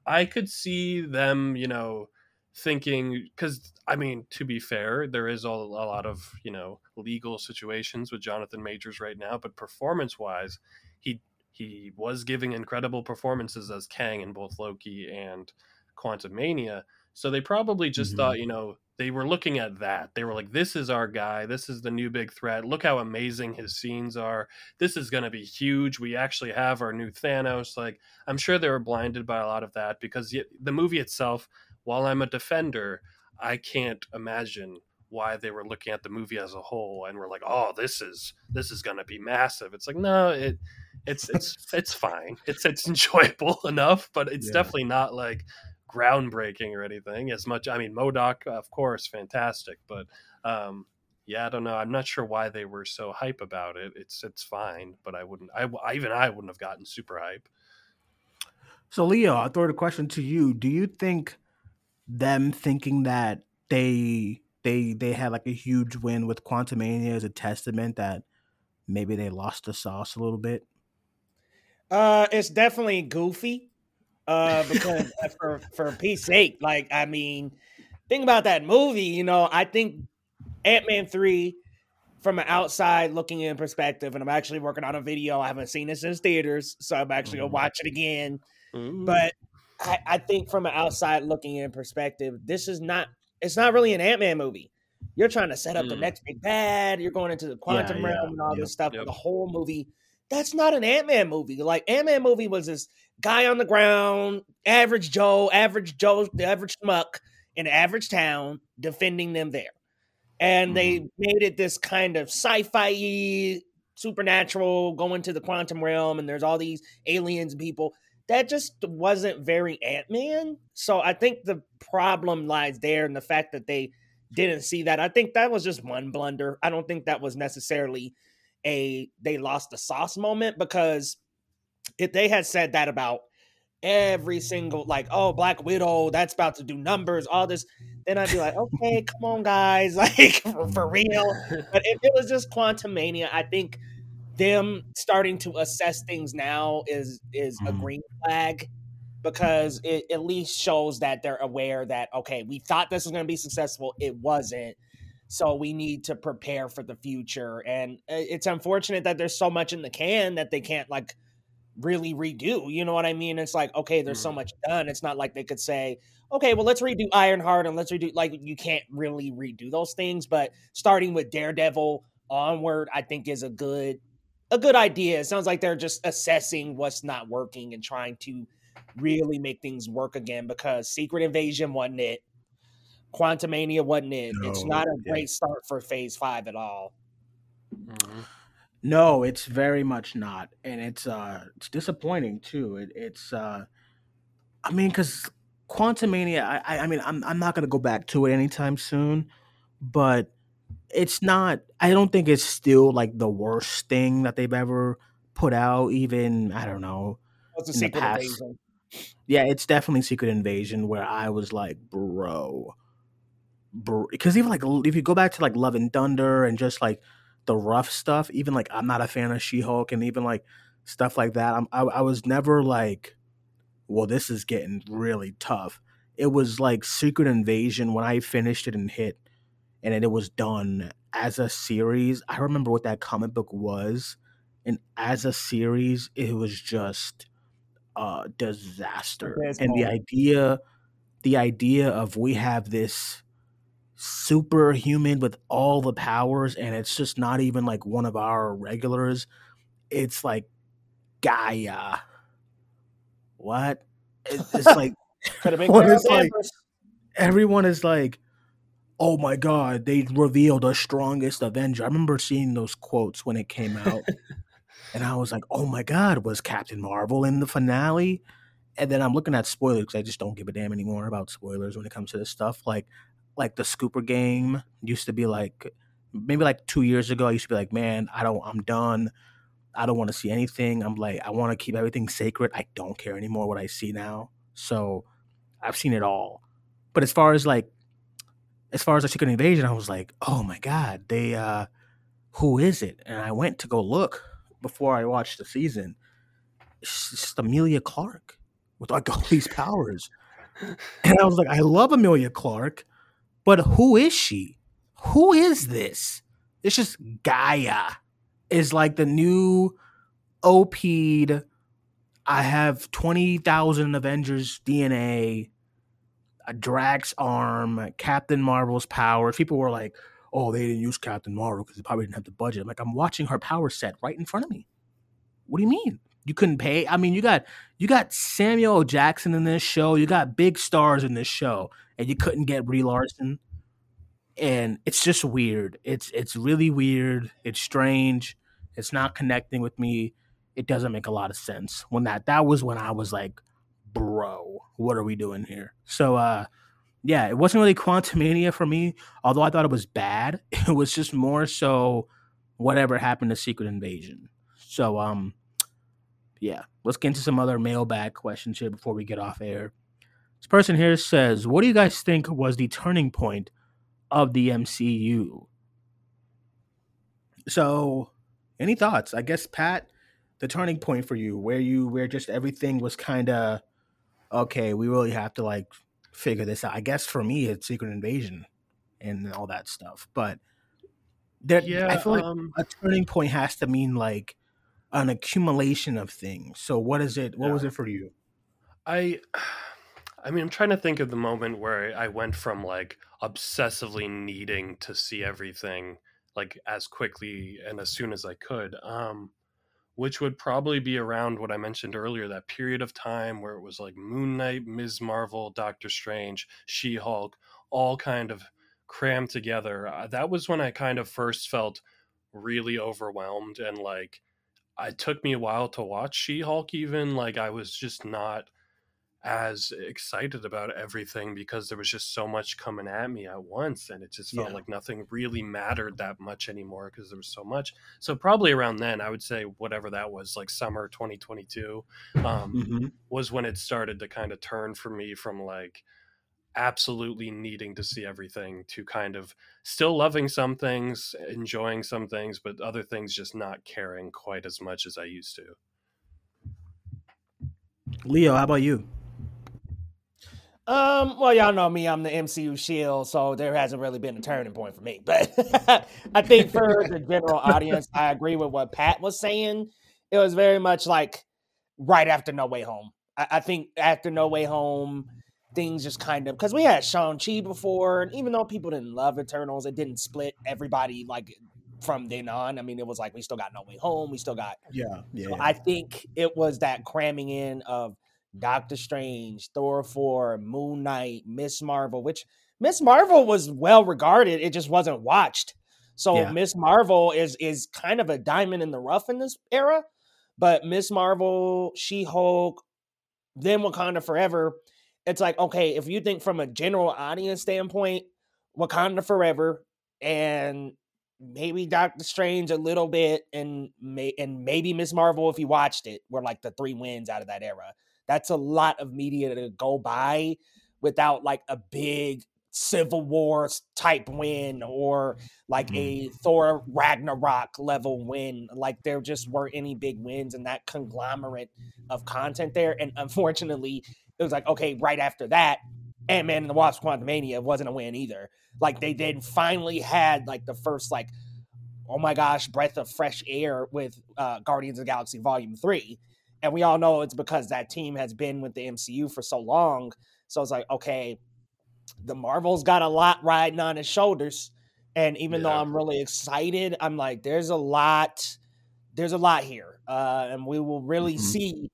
I could see them, you know, thinking because I mean, to be fair, there is a, a lot of you know legal situations with Jonathan Majors right now, but performance wise, he he was giving incredible performances as Kang in both Loki and Quantumania. So they probably just mm-hmm. thought, you know, they were looking at that. They were like, this is our guy. This is the new big threat. Look how amazing his scenes are. This is going to be huge. We actually have our new Thanos. Like, I'm sure they were blinded by a lot of that because the movie itself, while I'm a defender, I can't imagine why they were looking at the movie as a whole and were like, "Oh, this is this is going to be massive." It's like, no, it it's [LAUGHS] it's it's fine. It's it's enjoyable [LAUGHS] enough, but it's yeah. definitely not like groundbreaking or anything as much. I mean, MODOK, of course, fantastic, but um, yeah, I don't know. I'm not sure why they were so hype about it. It's it's fine, but I wouldn't. I, I even I wouldn't have gotten super hype. So Leo, I'll throw the question to you. Do you think them thinking that they they they had like a huge win with Quantumania as a testament that maybe they lost the sauce a little bit? Uh, it's definitely goofy. Uh, [LAUGHS] because uh, for for Pete's sake, like I mean, think about that movie. You know, I think Ant Man three, from an outside looking in perspective, and I'm actually working on a video. I haven't seen this in theaters, so I'm actually gonna mm-hmm. watch it again. Mm-hmm. But I, I think from an outside looking in perspective, this is not. It's not really an Ant Man movie. You're trying to set up mm. the next big bad. You're going into the quantum yeah, realm and all yep, this stuff. Yep. The whole movie that's not an Ant Man movie. Like Ant Man movie was this guy on the ground, average Joe, average Joe, the average schmuck in an average town, defending them there. And mm-hmm. they made it this kind of sci-fi supernatural going to the quantum realm and there's all these aliens and people that just wasn't very ant-man. So i think the problem lies there in the fact that they didn't see that. I think that was just one blunder. I don't think that was necessarily a they lost the sauce moment because if they had said that about every single like oh black widow that's about to do numbers all this then i'd be like okay come on guys [LAUGHS] like for, for real. [LAUGHS] But if it was just quantumania. I think them starting to assess things now is is a mm-hmm. green flag because it at least shows that they're aware that okay we thought this was going to be successful it wasn't so we need to prepare for the future. And uh, it's unfortunate that there's so much in the can that they can't like really redo. You know what I mean? It's like, okay, there's so mm-hmm. much done. It's not like they could say, okay, well, let's redo Ironheart and let's redo, like, you can't really redo those things. But starting with Daredevil onward, I think is a good. A good idea. It sounds like they're just assessing what's not working and trying to really make things work again because Secret Invasion wasn't it. Quantumania wasn't it. No, it's not a great start for Phase Five at all. Mm-hmm. No, it's very much not, and it's uh it's disappointing too. It, it's uh, I mean, because Quantumania, I I mean, I'm I'm not gonna go back to it anytime soon, but it's not. I don't think it's still like the worst thing that they've ever put out. Even I don't know. In the past. Invasion? Yeah, it's definitely Secret Invasion where I was like, bro, because even like if you go back to like Love and Thunder and just like the rough stuff, even like I'm not a fan of She Hulk and even like stuff like that, I'm, I, I was never like, well, this is getting really tough. It was like Secret Invasion when I finished it and hit, and it was done as a series. I remember what that comic book was, and as a series, it was just a disaster. And the idea, the idea of we have this superhuman with all the powers and it's just not even like one of our regulars. It's like G'iah. What? It's [LAUGHS] like, it's [LAUGHS] like everyone is like oh my god they revealed the strongest avenger i remember seeing those quotes when it came out and i was like oh my god was captain marvel in the finale and then i'm looking at spoilers because i just don't give a damn anymore about spoilers when it comes to this stuff like like the Scooper game used to be like maybe like two years ago. I used to be like, man, I don't, I'm done. I don't want to see anything. I'm like, I want to keep everything sacred. I don't care anymore what I see now. So I've seen it all. But as far as like as far as the Secret Invasion, I was like, oh my god, they uh, who is it? And I went to go look before I watched the season. It's just Emilia Clarke with like all these powers, and I was like, I love Emilia Clarke, but who is she? Who is this? It's just G'iah is like the new OP'd. I have 20,000 Avengers DNA, Drax arm, Captain Marvel's powers. People were like, oh, they didn't use Captain Marvel because they probably didn't have the budget. I'm like, I'm watching her power set right in front of me. What do you mean? You couldn't pay? I mean, you got you got Samuel Jackson in this show. You got big stars in this show, and you couldn't get Brie Larson and it's just weird. It's it's really weird. It's strange. It's not connecting with me. It doesn't make a lot of sense. When that that was when I was like, bro, what are we doing here? So uh yeah, it wasn't really Quantumania for me, although I thought it was bad. [LAUGHS] It was just more so whatever happened to Secret Invasion. So um yeah, let's get into some other mailbag questions here before we get off air. This person here says, What do you guys think was the turning point of the MCU. So, any thoughts? I guess Pat, the turning point for you, where you where just everything was kind of okay. We really have to like figure this out. I guess for me, it's Secret Invasion and all that stuff. But there, yeah, I feel like um, a turning point has to mean like an accumulation of things. So, what is it? What yeah. was it for you? I [SIGHS] I mean, I'm trying to think of the moment where I went from like obsessively needing to see everything like as quickly and as soon as I could. Um, which would probably be around what I mentioned earlier, that period of time where it was like Moon Knight, Ms. Marvel, Doctor Strange, She Hulk, all kind of crammed together. Uh, that was when I kind of first felt really overwhelmed and like it took me a while to watch She Hulk, even. Like I was just not as excited about everything because there was just so much coming at me at once and it just felt yeah. like nothing really mattered that much anymore because there was so much so probably around then i would say whatever that was like summer 2022 um, mm-hmm. was when it started to kind of turn for me from like absolutely needing to see everything to kind of still loving some things enjoying some things but other things just not caring quite as much as i used to leo how about you um, well, y'all know me, I'm the MCU shield, so there hasn't really been a turning point for me. [LAUGHS] But I think for the general audience, I agree with what Pat was saying. It was very much like right after No Way Home. I, I think after No Way Home, things just kind of because we had Shang-Chi before, and even though people didn't love Eternals, it didn't split everybody like from then on. I mean, it was like we still got No Way Home, we still got yeah, yeah. So I think it was that cramming in of Doctor Strange, Thor 4, Moon Knight, Miss Marvel, which Miss Marvel was well regarded. It just wasn't watched. So yeah. Miss Marvel is is kind of a diamond in the rough in this era. But Miss Marvel, She Hulk, then Wakanda Forever. It's like, okay, if you think from a general audience standpoint, Wakanda Forever and maybe Doctor Strange a little bit and may and maybe Miss Marvel if you watched it were like the three wins out of that era. That's a lot of media to go by without like a big Civil War type win or like mm-hmm. a Thor Ragnarok level win. Like there just weren't any big wins in that conglomerate of content there. And unfortunately, it was like, okay, right after that, Ant Man and the Wasp Quantumania wasn't a win either. Like they then finally had like the first like, oh my gosh, breath of fresh air with uh, Guardians of the Galaxy Volume 3 and we all know it's because that team has been with the MCU for so long. So it's like, okay, the Marvel's got a lot riding on his shoulders. And even yeah. though I'm really excited, I'm like, there's a lot, there's a lot here. Uh, and we will really mm-hmm. see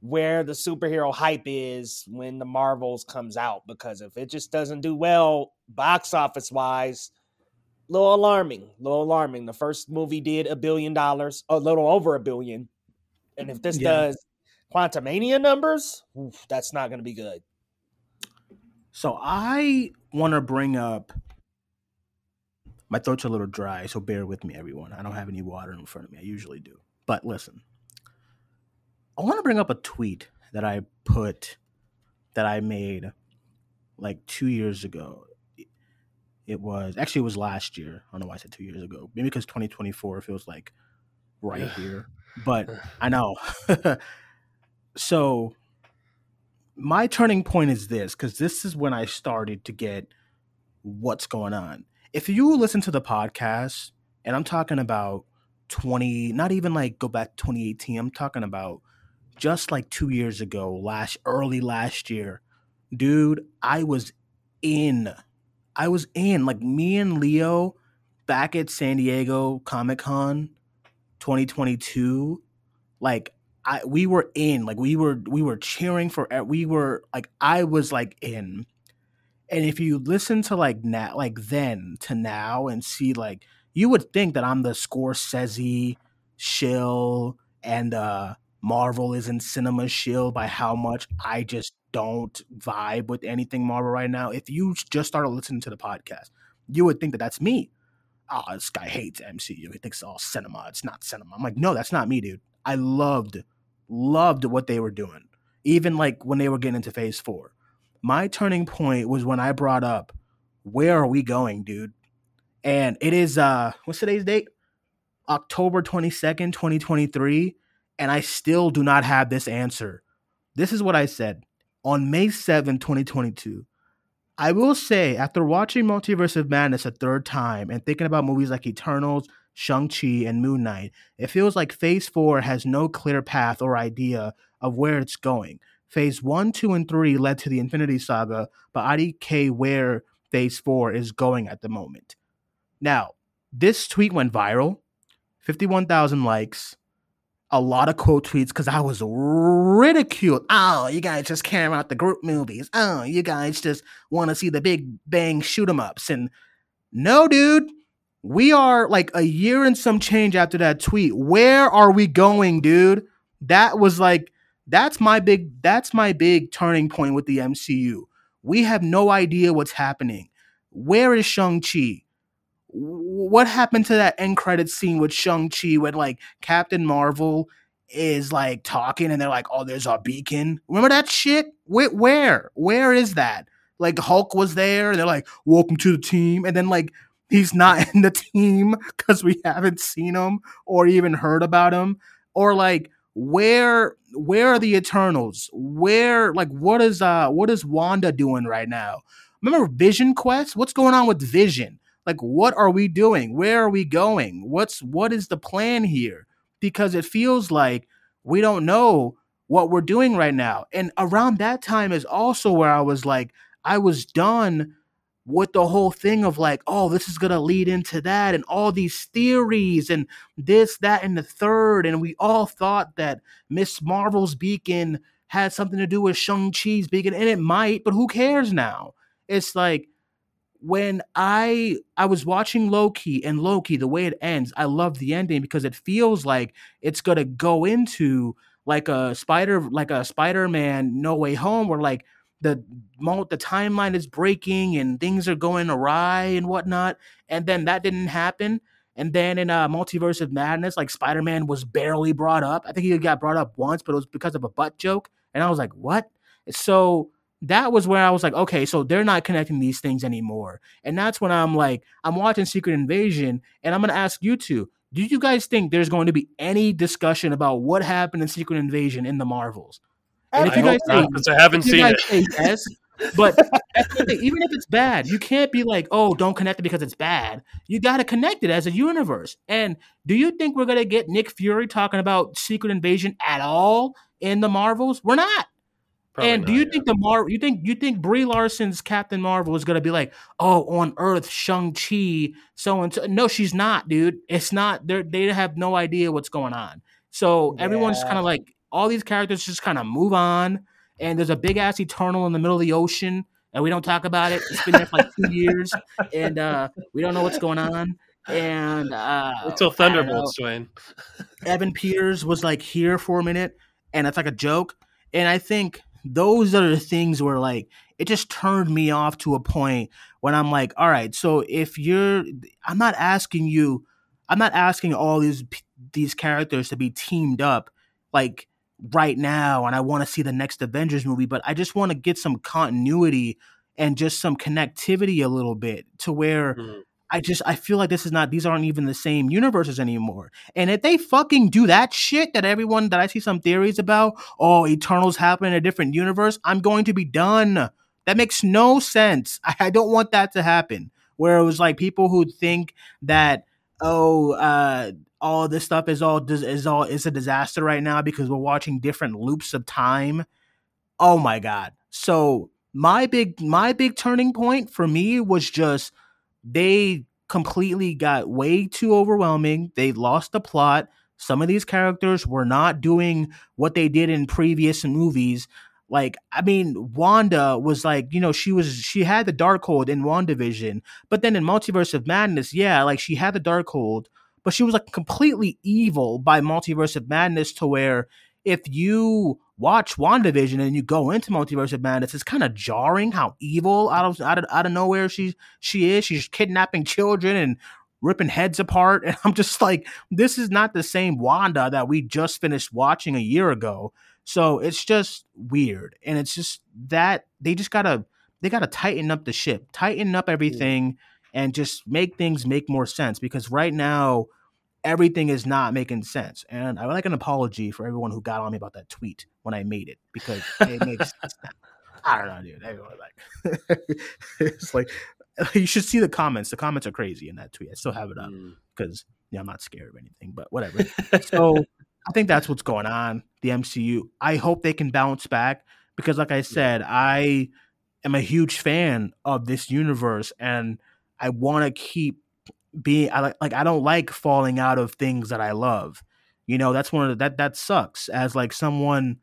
where the superhero hype is when the Marvels comes out. Because if it just doesn't do well box office wise, a little alarming, a little alarming. The first movie did a billion dollars, a little over a billion. And if [LAUGHS] this yeah. does Quantumania numbers, oof, that's not going to be good. So I want to bring up. My throat's a little dry, so bear with me, everyone. I don't have any water in front of me. I usually do. But listen, I want to bring up a tweet that I put, that I made like two years ago. it was actually it was last year. I don't know why I said two years ago. Maybe because 2024 feels like right here. But [LAUGHS] I know. [LAUGHS] so my turning point is this because this is when I started to get what's going on. If you listen to the podcast, and I'm talking about 20, not even like go back to 2018, I'm talking about just like two years ago, last early last year, dude, I was in. I was in. Like me and Leo back at San Diego Comic Con 2022. Like I we were in. Like we were we were cheering for we were like I was like in. And if you listen to like now like then to now and see like you would think that I'm the Scorsese shill and uh Marvel is in cinema shield by how much I just don't vibe with anything Marvel right now. If you just started listening to the podcast, you would think that that's me. Oh, this guy hates MCU. He thinks it's all cinema. It's not cinema. I'm like, no, that's not me, dude. I loved, loved what they were doing. Even like when they were getting into phase four. My turning point was when I brought up, where are we going, dude? And it is uh what's today's date? October 22nd, 2023 and I still do not have this answer. This is what I said on May 7, 2022. I will say, after watching Multiverse of Madness a third time and thinking about movies like Eternals, Shang-Chi, and Moon Knight, it feels like Phase 4 has no clear path or idea of where it's going. Phase 1, 2, and 3 led to the Infinity Saga, but I IDK where Phase 4 is going at the moment. Now, this tweet went viral, 51,000 likes, a lot of quote tweets because I was ridiculed. Oh, you guys just care about the group movies. Oh, you guys just want to see the big bang shoot 'em ups. And no, dude, we are like a year and some change after that tweet. Where are we going, dude? That was like that's my big that's my big turning point with the MCU. We have no idea what's happening. Where is Shang-Chi? What happened to that end credit scene with Shang-Chi when like Captain Marvel is like talking and they're like, oh, there's our beacon. Remember that shit? Where, where? Where is that? Like Hulk was there and they're like, welcome to the team. And then like he's not [LAUGHS] in the team because we haven't seen him or even heard about him. Or like, where where are the Eternals? Where like what is uh what is Wanda doing right now? Remember Vision Quest? What's going on with Vision? Like what are we doing? Where are we going? What's what is the plan here? Because it feels like we don't know what we're doing right now. And around that time is also where i was like i was done with the whole thing of like oh this is to lead into that and all these theories and this that and the third. And we all thought that miss marvel's beacon had something to do with shang-chi's beacon and it might but who cares now? It's like when I I was watching Loki and Loki, the way it ends, I love the ending because it feels like it's gonna go into like a spider like a Spider-Man No Way Home where like the the timeline is breaking and things are going awry and whatnot. And then that didn't happen. And then in a uh, multiverse of madness, like Spider-Man was barely brought up. I think he got brought up once, but it was because of a butt joke. And I was like, what? So that was where I was like, okay, so they're not connecting these things anymore. And that's when I'm like, I'm watching Secret Invasion, and I'm gonna ask you two, do you guys think there's going to be any discussion about what happened in Secret Invasion in the Marvels? And if I you guys say, because I haven't seen it. Yes, but even if it's bad, you can't be like, oh, don't connect it because it's bad. You got to connect it as a universe. And do you think we're gonna get Nick Fury talking about Secret Invasion at all in the Marvels? We're not. Probably and do you think the Mar? You think you think Brie Larson's Captain Marvel is gonna be like, oh, on Earth, Shang Chi, so and so? No, she's not, dude. It's not. They they have no idea what's going on. So yeah. everyone's kind of like all these characters just kind of move on. And there's a big ass Eternal in the middle of the ocean, and we don't talk about it. It's been there for like two years, and uh, we don't know what's going on. And uh, until Thunderbolts, Duane. Evan Peters was like here for a minute, and it's like a joke. And I think those are the things where like it just turned me off to a point when I'm like, all right, so if you're, I'm not asking you, I'm not asking all these these characters to be teamed up like right now, and I want to see the next Avengers movie, but I just want to get some continuity and just some connectivity a little bit to where Mhm. I just I feel like this is not these aren't even the same universes anymore. And if they fucking do that shit that everyone that I see some theories about, oh, Eternals happen in a different universe, I'm going to be done. That makes no sense. [LAUGHS] I, I don't want that to happen. Where it was like people who think that oh, uh, all this stuff is all is all is a disaster right now because we're watching different loops of time. Oh my god. So my big my big turning point for me was just they completely got way too overwhelming. They lost the plot. Some of these characters were not doing what they did in previous movies. Like, I mean, Wanda was like, you know, she was she had the Darkhold in WandaVision, but then in Multiverse of Madness, yeah, like she had the Darkhold, but she was like completely evil by Multiverse of Madness to where if you watch WandaVision and you go into Multiverse of Madness, it's kind of jarring how evil out of out of out of nowhere she she is. She's kidnapping [LAUGHS] children and ripping heads apart. And I'm just like, this is not the same Wanda that we just finished watching a year ago. So it's just weird. And it's just that they just gotta they gotta tighten up the ship, tighten up everything, and just make things make more sense. Because right now, everything is not making sense. And I would like an apology for everyone who got on me about that tweet when I made it because it makes [LAUGHS] sense. I don't know, dude. Everyone like [LAUGHS] it's like [LAUGHS] you should see the comments. The comments are crazy in that tweet. I still have it up Mm. because yeah, I'm not scared of anything, but whatever. so I think that's what's going on. The MCU. I hope they can bounce back because, like I said, I am a huge fan of this universe, and I want to keep being. I like, like I don't like falling out of things that I love. You know, that's one of the, that that sucks. As like someone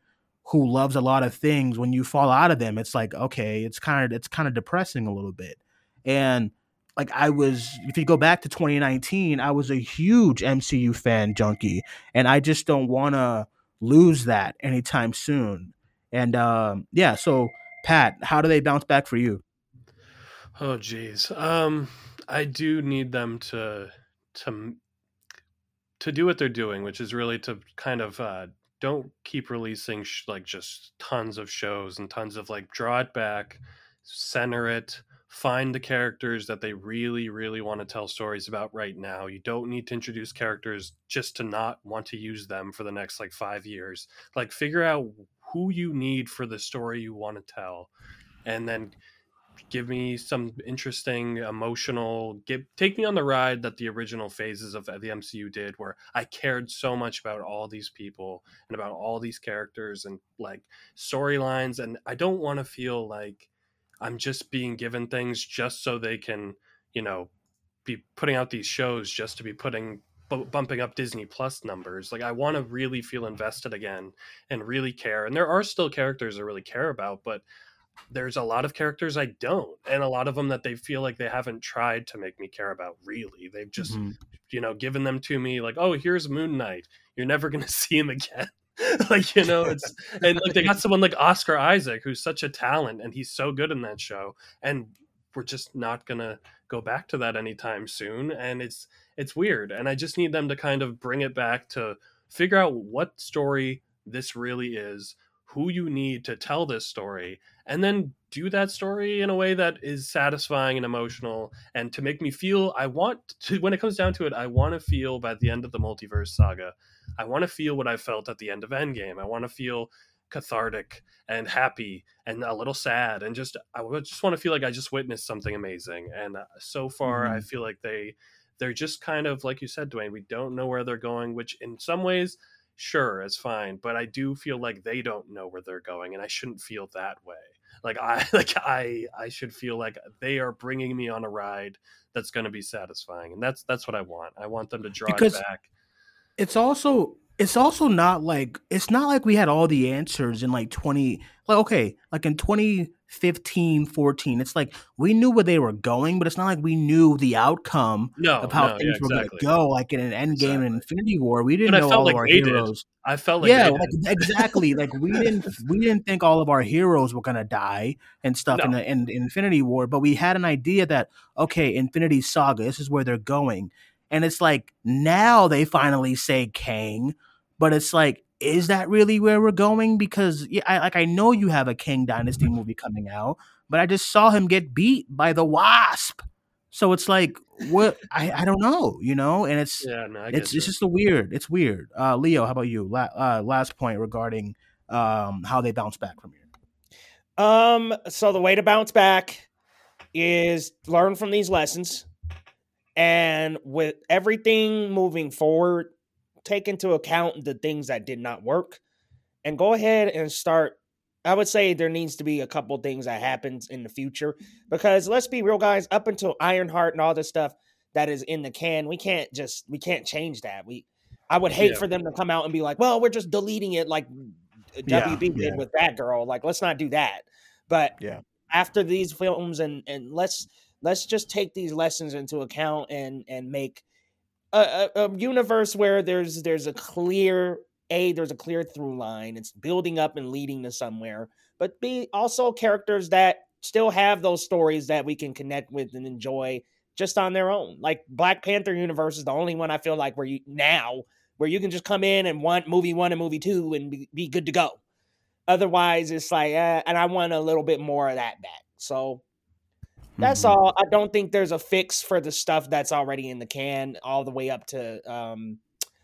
who loves a lot of things, when you fall out of them, it's like okay, it's kind of it's kind of depressing a little bit. And like I was, if you go back to 2019, I was a huge MCU fan junkie, and I just don't want to lose that anytime soon. And um, yeah, so Pat, how do they bounce back for you? Oh geez. Um I do need them to to to do what they're doing, which is really to kind of uh don't keep releasing sh- like just tons of shows and tons of like draw it back, center it, find the characters that they really really want to tell stories about right now. You don't need to introduce characters just to not want to use them for the next like 5 years. Like figure out who you need for the story you want to tell and then give me some interesting emotional give take me on the ride that the original phases of uh, the MCU did where I cared so much about all these people and about all these characters and like storylines and I don't want to feel like I'm just being given things just so they can, you know, be putting out these shows just to be putting bu- bumping up Disney Plus numbers. Like I want to really feel invested again and really care. And there are still characters I really care about, but there's a lot of characters I don't, and a lot of them that they feel like they haven't tried to make me care about. Really, they've just Mhm. you know given them to me like, oh, here's Moon Knight. You're never gonna [LAUGHS] see him again. [LAUGHS] like you know, it's and like they got someone like Oscar Isaac who's such a talent and he's so good in that show, and we're just not gonna go back to that anytime soon. And it's it's weird, and I just need them to kind of bring it back to figure out what story this really is who you need to tell this story and then do that story in a way that is satisfying and emotional and to make me feel I want to when it comes down to it I want to feel by the end of the multiverse saga I want to feel what I felt at the end of Endgame. I want to feel cathartic and happy and a little sad and just I just want to feel like I just witnessed something amazing and uh, so far I feel like they they're just kind of like you said Duane we don't know where they're going which in some ways sure it's fine but i do feel like they don't know where they're going and i shouldn't feel that way. Like i [LAUGHS] like i i should feel like they are bringing me on a ride that's going to be satisfying and that's that's what i want. I want them to draw Because- it back. it's also it's also not like it's not like we had all the answers in like 20 like okay like in 2015 14 it's like we knew where they were going but it's not like we knew the outcome no of how no, things yeah, were exactly. going to go like in an Endgame Exactly. infinity war we didn't But know all like of our they did. heroes i felt like yeah like, exactly like we didn't [LAUGHS] we didn't think all of our heroes were going to die and stuff in, No. the, in in infinity war but we had an idea that okay infinity saga this is where they're going and it's like now they finally say kang but it's like is that really where we're going because yeah I, like i know you have a Kang Dynasty movie coming out but I just saw him get beat by the Wasp. So it's like, what? I, I don't know, you know, and it's Yeah, no, it's it's just a weird. It's weird. Uh, Leo, how about you? La- uh, last point regarding um how they bounce back from here. Um, so the way to bounce back is learn from these lessons, and with everything moving forward, take into account the things that did not work, and go ahead and start. I would say there needs to be a couple things that happens in the future because let's be real, guys. Up until Ironheart and all this stuff that is in the can, we can't just we can't change that. We I would hate Yeah. for them to come out and be like, "Well, we're just deleting it," like Yeah, WB yeah. did with that girl. Like, let's not do that. But Yeah. after these films, and and let's let's just take these lessons into account and and make a, a, a universe where there's there's a clear a there's a clear through line. It's building up and leading to somewhere, but b also characters that still have those stories that we can connect with and enjoy just on their own. Like Black Panther universe is the only one I feel like where you now where you can just come in and want movie one and movie two and be, be good to go. Otherwise, it's like, uh, and I want a little bit more of that back. So that's Mhm. all. I don't think there's a fix for the stuff that's already in the can, all the way up to um,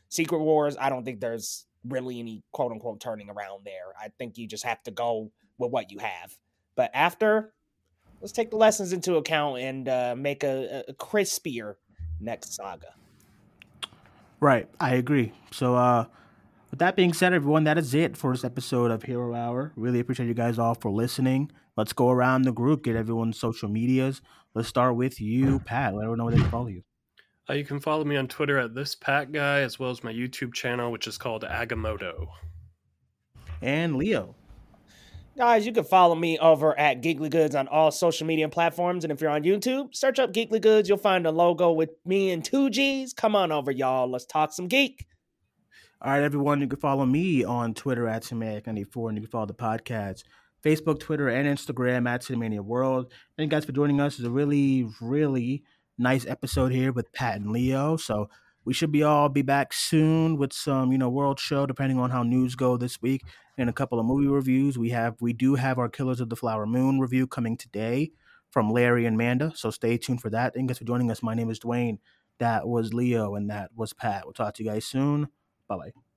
Secret Wars. I don't think there's really any quote unquote turning around there. I think you just have to go with what you have. But after, let's take the lessons into account and uh, make a, a crispier next saga. Right, I agree. So, uh, with that being said, everyone, that is it for this episode of Hero Hour. Really appreciate you guys all for listening. Let's go around the group, get everyone's social medias. Let's start with you, Pat. Let everyone know where they can follow you. Uh, you can follow me on Twitter at this Pat guy, as well as my YouTube channel, which is called Agamotto. And Leo. Guys, you can follow me over at Geekly Goods on all social media platforms. And if you're on YouTube, search up Geekly Goods. You'll find a logo with me and two G's. Come on over, y'all. Let's talk some geek. All right, everyone, you can follow me on Twitter at Cinematic94, and you can follow the podcast, Facebook, Twitter, and Instagram at Cinemania World. Thank you guys for joining us. It's a really, really nice episode here with Pat and Leo. So we should be all be back soon with some, you know, world show, depending on how news go this week, and a couple of movie reviews. We have we do have our Killers of the Flower Moon review coming today from Larry and Manda. So stay tuned for that. Thank you guys for joining us. My name is Duane. That was Leo, and that was Pat. We'll talk to you guys soon. Bye bye.